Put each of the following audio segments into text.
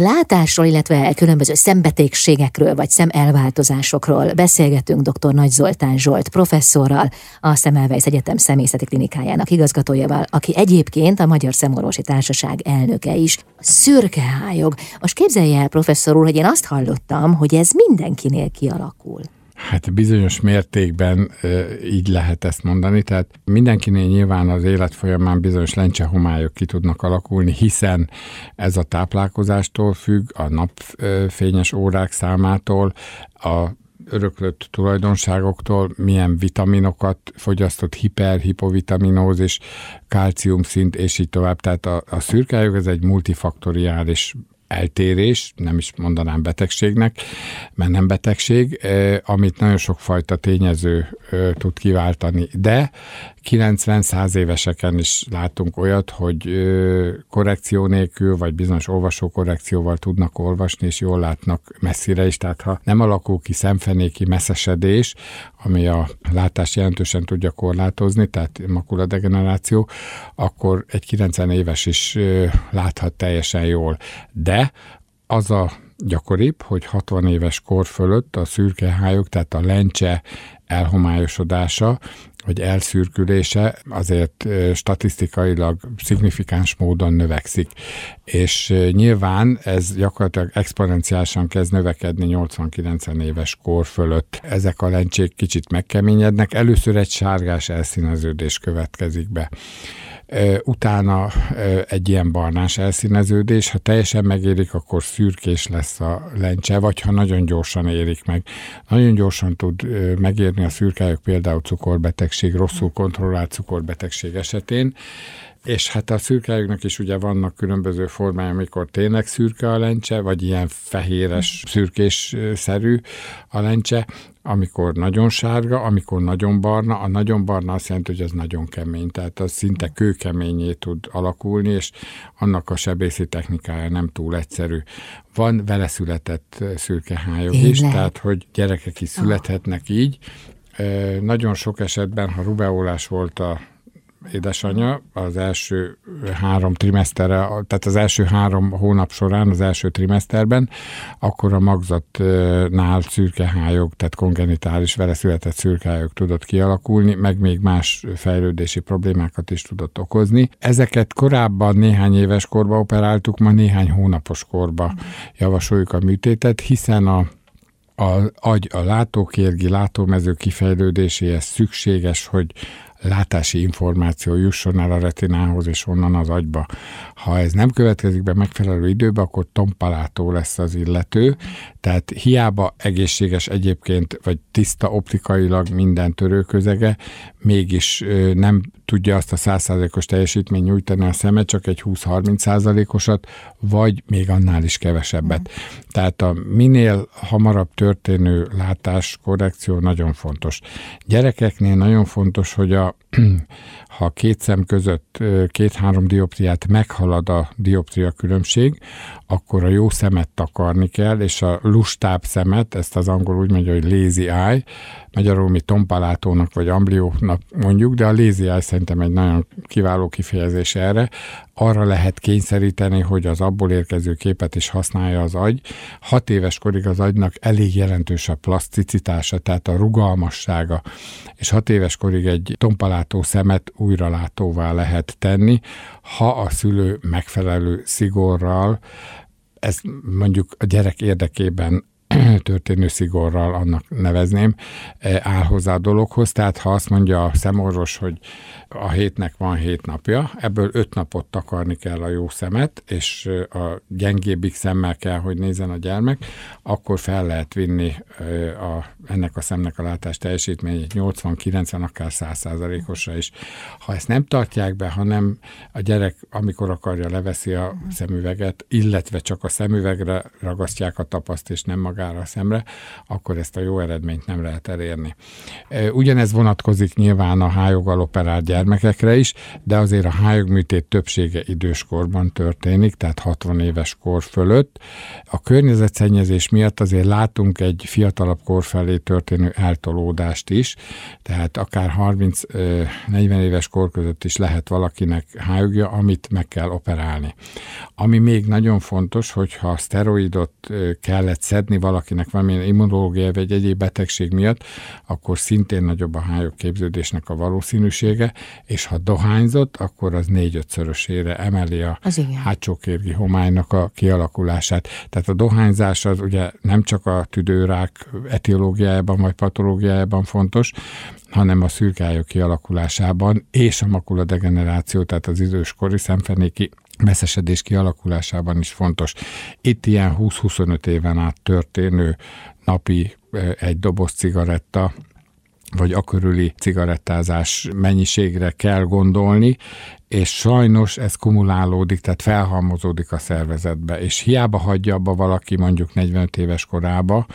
Látásról, illetve különböző szembetegségekről vagy szemelváltozásokról beszélgetünk dr. Nagy Zoltán Zsolt professzorral, a Szemelweis Egyetem Szemészeti Klinikájának igazgatójával, aki egyébként a Magyar Szemorvosi Társaság elnöke is. Szürkehályog. Most képzelje el, professzor úr, hogy én azt hallottam, hogy ez mindenkinél kialakul. Hát bizonyos mértékben így lehet ezt mondani, tehát mindenkinél nyilván az élet folyamán bizonyos lencsehomályok ki tudnak alakulni, hiszen ez a táplálkozástól függ, a napfényes órák számától, a öröklött tulajdonságoktól, milyen vitaminokat fogyasztott, hiper, hipovitaminózis, szint, és így tovább. Tehát a, a szürkályog ez egy multifaktoriális eltérés, nem is mondanám betegségnek, mert nem betegség, amit nagyon sokfajta tényező tud kiváltani. De 90-100 éveseken is látunk olyat, hogy korrekció nélkül, vagy bizonyos olvasó korrekcióval tudnak olvasni, és jól látnak messzire is. Tehát ha nem alakul ki szemfenéki messzesedés, ami a látás jelentősen tudja korlátozni, tehát makuladegeneráció, akkor egy 90 éves is láthat teljesen jól. De az a gyakoribb, hogy 60 éves kor fölött a szürkehályok, tehát a lencse elhomályosodása, vagy elszürkülése azért statisztikailag szignifikáns módon növekszik. És nyilván ez gyakorlatilag exponenciálisan kezd növekedni 80-90 éves kor fölött. Ezek a lencsék kicsit megkeményednek, először egy sárgás elszíneződés következik be utána egy ilyen barnás elszíneződés, ha teljesen megérik, akkor szürkés lesz a lencse, vagy ha nagyon gyorsan érik meg. Nagyon gyorsan tud megérni a szürkályok például cukorbetegség, rosszul kontrollált cukorbetegség esetén, és hát a szürkályoknak is ugye vannak különböző formája, amikor tényleg szürke a lencse, vagy ilyen fehéres, szürkés-szerű a lencse, amikor nagyon sárga, amikor nagyon barna. A nagyon barna azt jelenti, hogy az nagyon kemény, tehát az szinte kőkeményé tud alakulni, és annak a sebészi technikája nem túl egyszerű. Van vele született szürkehályok is, tehát hogy gyerekek is születhetnek így. Nagyon sok esetben, ha rubeolás volt a édesanyja az első három trimeszterre, tehát az első három hónap során, az első trimeszterben, akkor a magzatnál szürkehályog, tehát kongenitális vele született szürkehályog tudott kialakulni, meg még más fejlődési problémákat is tudott okozni. Ezeket korábban néhány éves korba operáltuk, ma néhány hónapos korba javasoljuk a műtétet, hiszen a a agy a látókérgi látómező kifejlődéséhez szükséges, hogy látási információ jusson el a retinához és onnan az agyba. Ha ez nem következik be megfelelő időbe, akkor tompalátó lesz az illető, tehát hiába egészséges egyébként, vagy tiszta optikailag minden törőközege, mégis nem tudja azt a 100%-os teljesítményt nyújtani a szeme, csak egy 20-30%-osat, vagy még annál is kevesebbet. Mm. Tehát a minél hamarabb történő látás korrekció nagyon fontos. Gyerekeknél nagyon fontos, hogy a, ha két szem között két-három dioptriát meghalad a dioptria különbség, akkor a jó szemet takarni kell, és a lustább szemet, ezt az angol úgy mondja, hogy lazy eye, magyarul mi tompalátónak vagy ambliónak mondjuk, de a lazy eye szerintem egy nagyon kiváló kifejezés erre, arra lehet kényszeríteni, hogy az abból érkező képet is használja az agy. Hat éves korig az agynak elég jelentős a plaszticitása, tehát a rugalmassága, és hat éves korig egy tompalátó szemet újralátóvá lehet tenni, ha a szülő megfelelő szigorral ez mondjuk a gyerek érdekében történő szigorral annak nevezném, e, áll hozzá a dologhoz. Tehát ha azt mondja a szemorvos, hogy a hétnek van hét napja, ebből öt napot takarni kell a jó szemet, és a gyengébbik szemmel kell, hogy nézzen a gyermek, akkor fel lehet vinni a, ennek a szemnek a látás teljesítményét 80-90, akár 100 osra is. Ha ezt nem tartják be, hanem a gyerek, amikor akarja, leveszi a szemüveget, illetve csak a szemüvegre ragasztják a tapaszt, és nem magára a szemre, akkor ezt a jó eredményt nem lehet elérni. Ugyanez vonatkozik nyilván a hájoggal operált gyermekekre is, de azért a hájogműtét többsége időskorban történik, tehát 60 éves kor fölött. A környezetszennyezés miatt azért látunk egy fiatalabb kor felé történő eltolódást is, tehát akár 30-40 éves kor között is lehet valakinek hájogja, amit meg kell operálni. Ami még nagyon fontos, hogyha szteroidot kellett szedni valakinek valamilyen immunológiai vagy egyéb betegség miatt, akkor szintén nagyobb a hályog képződésnek a valószínűsége, és ha dohányzott, akkor az négy-ötszörösére emeli a hátsókérgi homálynak a kialakulását. Tehát a dohányzás az ugye nem csak a tüdőrák etiológiájában vagy patológiájában fontos, hanem a szürkályok kialakulásában és a makuladegeneráció, tehát az időskori szemfenéki messzesedés kialakulásában is fontos. Itt ilyen 20-25 éven át történő napi egy doboz cigaretta vagy a körüli cigarettázás mennyiségre kell gondolni, és sajnos ez kumulálódik, tehát felhalmozódik a szervezetbe, és hiába hagyja abba valaki mondjuk 45 éves korába,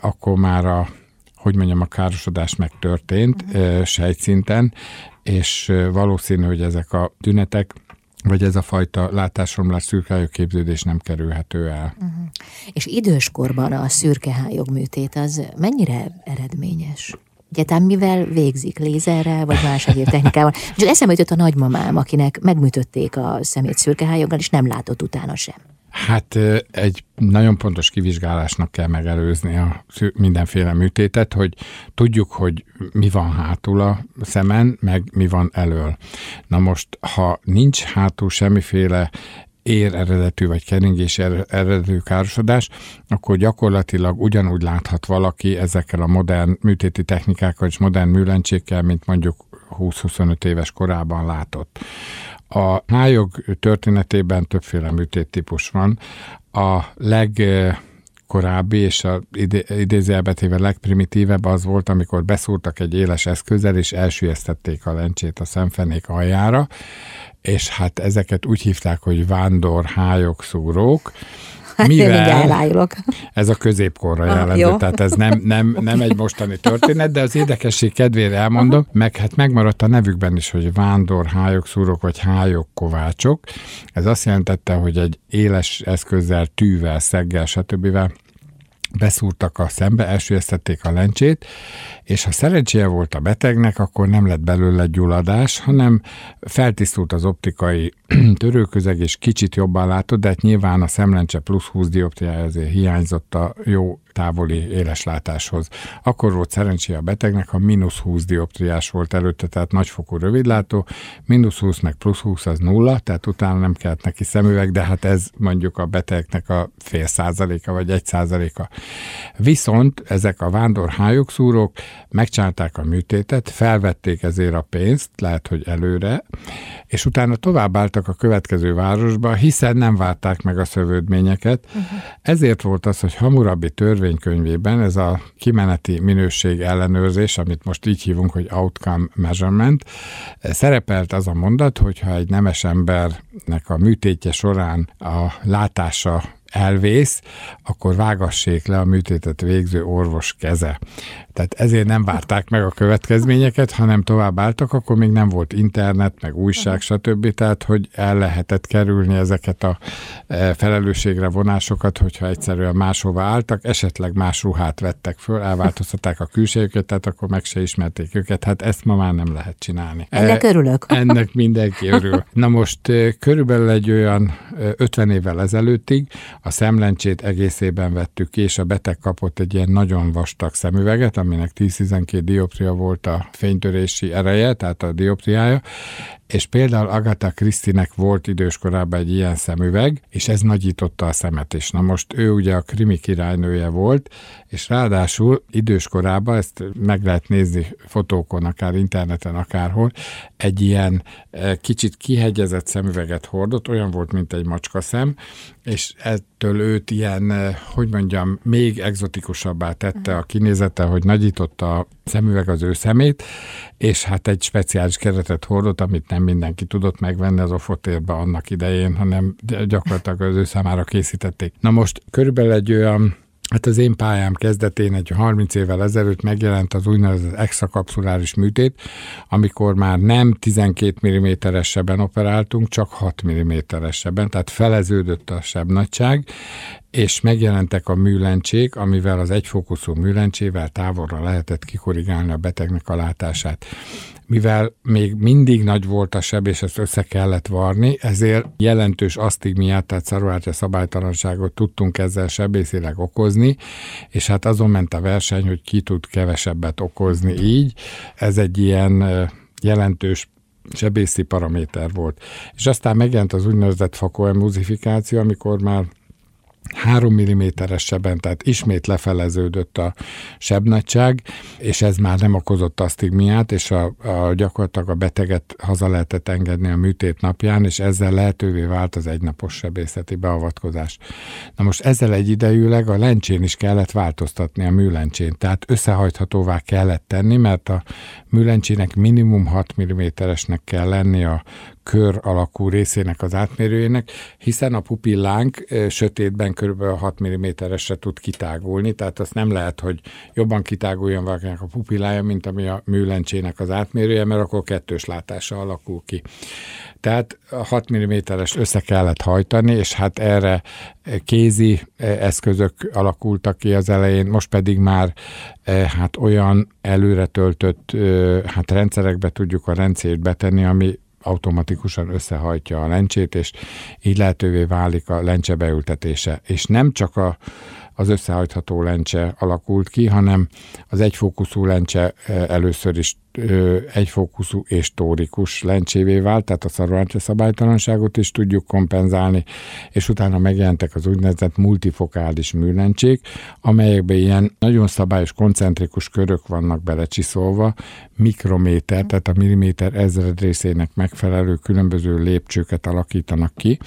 akkor már a hogy mondjam, a károsodás megtörtént uh-huh. sejtszinten, és valószínű, hogy ezek a tünetek vagy ez a fajta látásromlás, szürkehályog képződés nem kerülhető el. Uh-huh. És időskorban a szürkehályog műtét az mennyire eredményes? Egyetem mivel végzik? Lézerrel, vagy más egyéb technikával? És eszembe jutott a nagymamám, akinek megműtötték a szemét szürkehályoggal, és nem látott utána sem. Hát egy nagyon pontos kivizsgálásnak kell megelőzni a mindenféle műtétet, hogy tudjuk, hogy mi van hátul a szemen, meg mi van elől. Na most, ha nincs hátul semmiféle ér eredetű vagy keringés eredetű károsodás, akkor gyakorlatilag ugyanúgy láthat valaki ezekkel a modern műtéti technikákkal és modern műlencsékkel, mint mondjuk 20-25 éves korában látott. A hájog történetében többféle műtéttípus van. A leg korábbi és a idézőjelbetéve legprimitívebb az volt, amikor beszúrtak egy éles eszközzel, és elsüllyesztették a lencsét a szemfenék aljára, és hát ezeket úgy hívták, hogy vándor hájog szúrók, mivel ez a középkorra ah, jellemző, tehát ez nem, nem, nem egy mostani történet, de az érdekesség kedvére elmondom, meg hát megmaradt a nevükben is, hogy vándor hályogszúrok vagy hályogkovácsok. Ez azt jelentette, hogy egy éles eszközzel, tűvel, szeggel, stb beszúrtak a szembe, elsüllyesztették a lencsét, és ha szerencséje volt a betegnek, akkor nem lett belőle gyulladás, hanem feltisztult az optikai törőközeg, és kicsit jobban látott, de hát nyilván a szemlencse plusz 20 dioptriája azért hiányzott a jó távoli éleslátáshoz. Akkor volt szerencsé a betegnek, ha mínusz 20 dioptriás volt előtte, tehát nagyfokú rövidlátó, mínusz 20 meg plusz 20 az nulla, tehát utána nem kellett neki szemüveg, de hát ez mondjuk a betegnek a fél százaléka vagy egy százaléka. Viszont ezek a vándor hályogszúrók megcsálták a műtétet, felvették ezért a pénzt, lehet, hogy előre, és utána továbbáltak a következő városba, hiszen nem várták meg a szövődményeket. Uh-huh. Ezért volt az, hogy Hamurabi törvénykönyvében ez a kimeneti minőség ellenőrzés, amit most így hívunk, hogy outcome measurement, szerepelt az a mondat, hogyha egy nemes embernek a műtétje során a látása elvész, akkor vágassék le a műtétet végző orvos keze. Tehát ezért nem várták meg a következményeket, hanem tovább álltak, akkor még nem volt internet, meg újság, stb. Tehát, hogy el lehetett kerülni ezeket a e, felelősségre vonásokat, hogyha egyszerűen máshova álltak, esetleg más ruhát vettek föl, elváltoztatták a külsejüket, tehát akkor meg se ismerték őket. Hát ezt ma már nem lehet csinálni. Ennek e, örülök. Ennek mindenki örül. Na most e, körülbelül egy olyan 50 évvel ezelőttig a szemlencsét egészében vettük és a beteg kapott egy ilyen nagyon vastag szemüveget, aminek 10-12 dioptria volt a fénytörési ereje, tehát a dioptriája, és például Agatha Krisztinek volt időskorában egy ilyen szemüveg, és ez nagyította a szemet is. Na most ő ugye a krimi királynője volt, és ráadásul időskorában, ezt meg lehet nézni fotókon, akár interneten, akárhol, egy ilyen eh, kicsit kihegyezett szemüveget hordott, olyan volt, mint egy macska szem, és ettől őt ilyen, eh, hogy mondjam, még egzotikusabbá tette a kinézete, hogy nagyította szemüveg az ő szemét, és hát egy speciális keretet hordott, amit nem mindenki tudott megvenni az ofotérbe annak idején, hanem gyakorlatilag az ő számára készítették. Na most körülbelül egy olyan Hát az én pályám kezdetén egy 30 évvel ezelőtt megjelent az úgynevezett extrakapszuláris műtét, amikor már nem 12 mm-es seben operáltunk, csak 6 mm-es seben, tehát feleződött a sebnagyság, és megjelentek a műlencsék, amivel az egyfókuszú műlencsével távolra lehetett kikorrigálni a betegnek a látását mivel még mindig nagy volt a seb, és ezt össze kellett varni, ezért jelentős asztigmiát, tehát szarulátja szabálytalanságot tudtunk ezzel sebészileg okozni, és hát azon ment a verseny, hogy ki tud kevesebbet okozni így. Ez egy ilyen jelentős sebészi paraméter volt. És aztán megjelent az úgynevezett fakoemuzifikáció, amikor már 3 mm-es seben, tehát ismét lefeleződött a sebnagyság, és ez már nem okozott asztigmiát, és a, a, gyakorlatilag a beteget haza lehetett engedni a műtét napján, és ezzel lehetővé vált az egynapos sebészeti beavatkozás. Na most ezzel egyidejűleg a lencsén is kellett változtatni a műlencsén, tehát összehajthatóvá kellett tenni, mert a műlencsének minimum 6 mm-esnek kell lenni a kör alakú részének az átmérőjének, hiszen a pupillánk sötétben kb. 6 mm-esre tud kitágulni, tehát azt nem lehet, hogy jobban kitáguljon valakinek a pupillája, mint ami a műlencsének az átmérője, mert akkor kettős látása alakul ki. Tehát 6 mm-es össze kellett hajtani, és hát erre kézi eszközök alakultak ki az elején, most pedig már hát olyan előre töltött hát rendszerekbe tudjuk a rendszert betenni, ami automatikusan összehajtja a lencsét, és így lehetővé válik a lencse beültetése. És nem csak a, az összehajtható lencse alakult ki, hanem az egyfókuszú lencse először is egyfókuszú és tórikus lencsévé vált, tehát a szarváncsa szabálytalanságot is tudjuk kompenzálni, és utána megjelentek az úgynevezett multifokális műlencsék, amelyekbe ilyen nagyon szabályos koncentrikus körök vannak belecsiszolva, mikrométer, tehát a milliméter ezred részének megfelelő különböző lépcsőket alakítanak ki,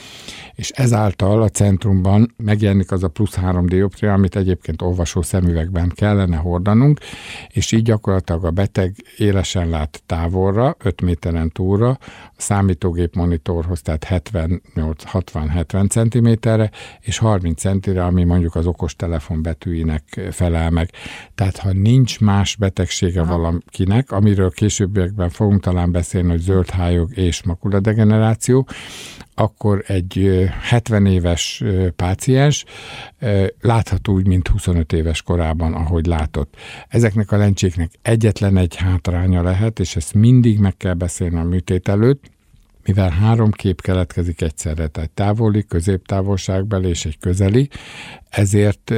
és ezáltal a centrumban megjelenik az a plusz 3 dioptria, amit egyébként olvasó szemüvegben kellene hordanunk, és így gyakorlatilag a beteg élet szélesen lát távolra, 5 méteren túlra, a számítógép monitorhoz, tehát 78-60-70 cm-re, és 30 centire, ami mondjuk az okostelefon betűinek felel meg. Tehát ha nincs más betegsége Aha. valakinek, amiről későbbiekben fogunk talán beszélni, hogy zöldhályog és makuladegeneráció, akkor egy 70 éves páciens látható úgy, mint 25 éves korában, ahogy látott. Ezeknek a lencséknek egyetlen egy hátránya lehet, és ezt mindig meg kell beszélni a műtét előtt, mivel három kép keletkezik egyszerre, tehát távoli, középtávolságbeli és egy közeli, ezért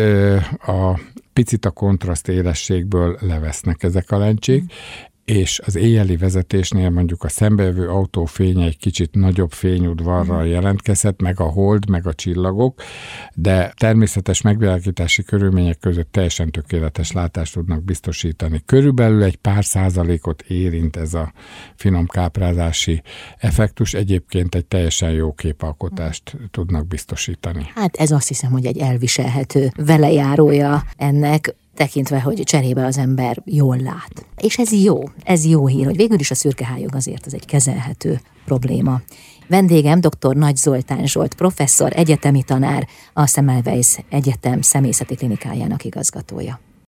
a picit a kontraszt élességből levesznek ezek a lencsék, és az éjjeli vezetésnél mondjuk a szembejövő autófény egy kicsit nagyobb fényudvarral mhm. jelentkezhet, meg a hold, meg a csillagok, de természetes megvilágítási körülmények között teljesen tökéletes látást tudnak biztosítani. Körülbelül egy pár százalékot érint ez a finom káprázási effektus, egyébként egy teljesen jó képalkotást tudnak biztosítani. Hát ez azt hiszem, hogy egy elviselhető velejárója ennek tekintve, hogy cserébe az ember jól lát. És ez jó, ez jó hír, hogy végül is a szürkehályog azért ez egy kezelhető probléma. Vendégem dr. Nagy Zoltán Zsolt, professzor, egyetemi tanár, a Semmelweis Egyetem személyzeti klinikájának igazgatója.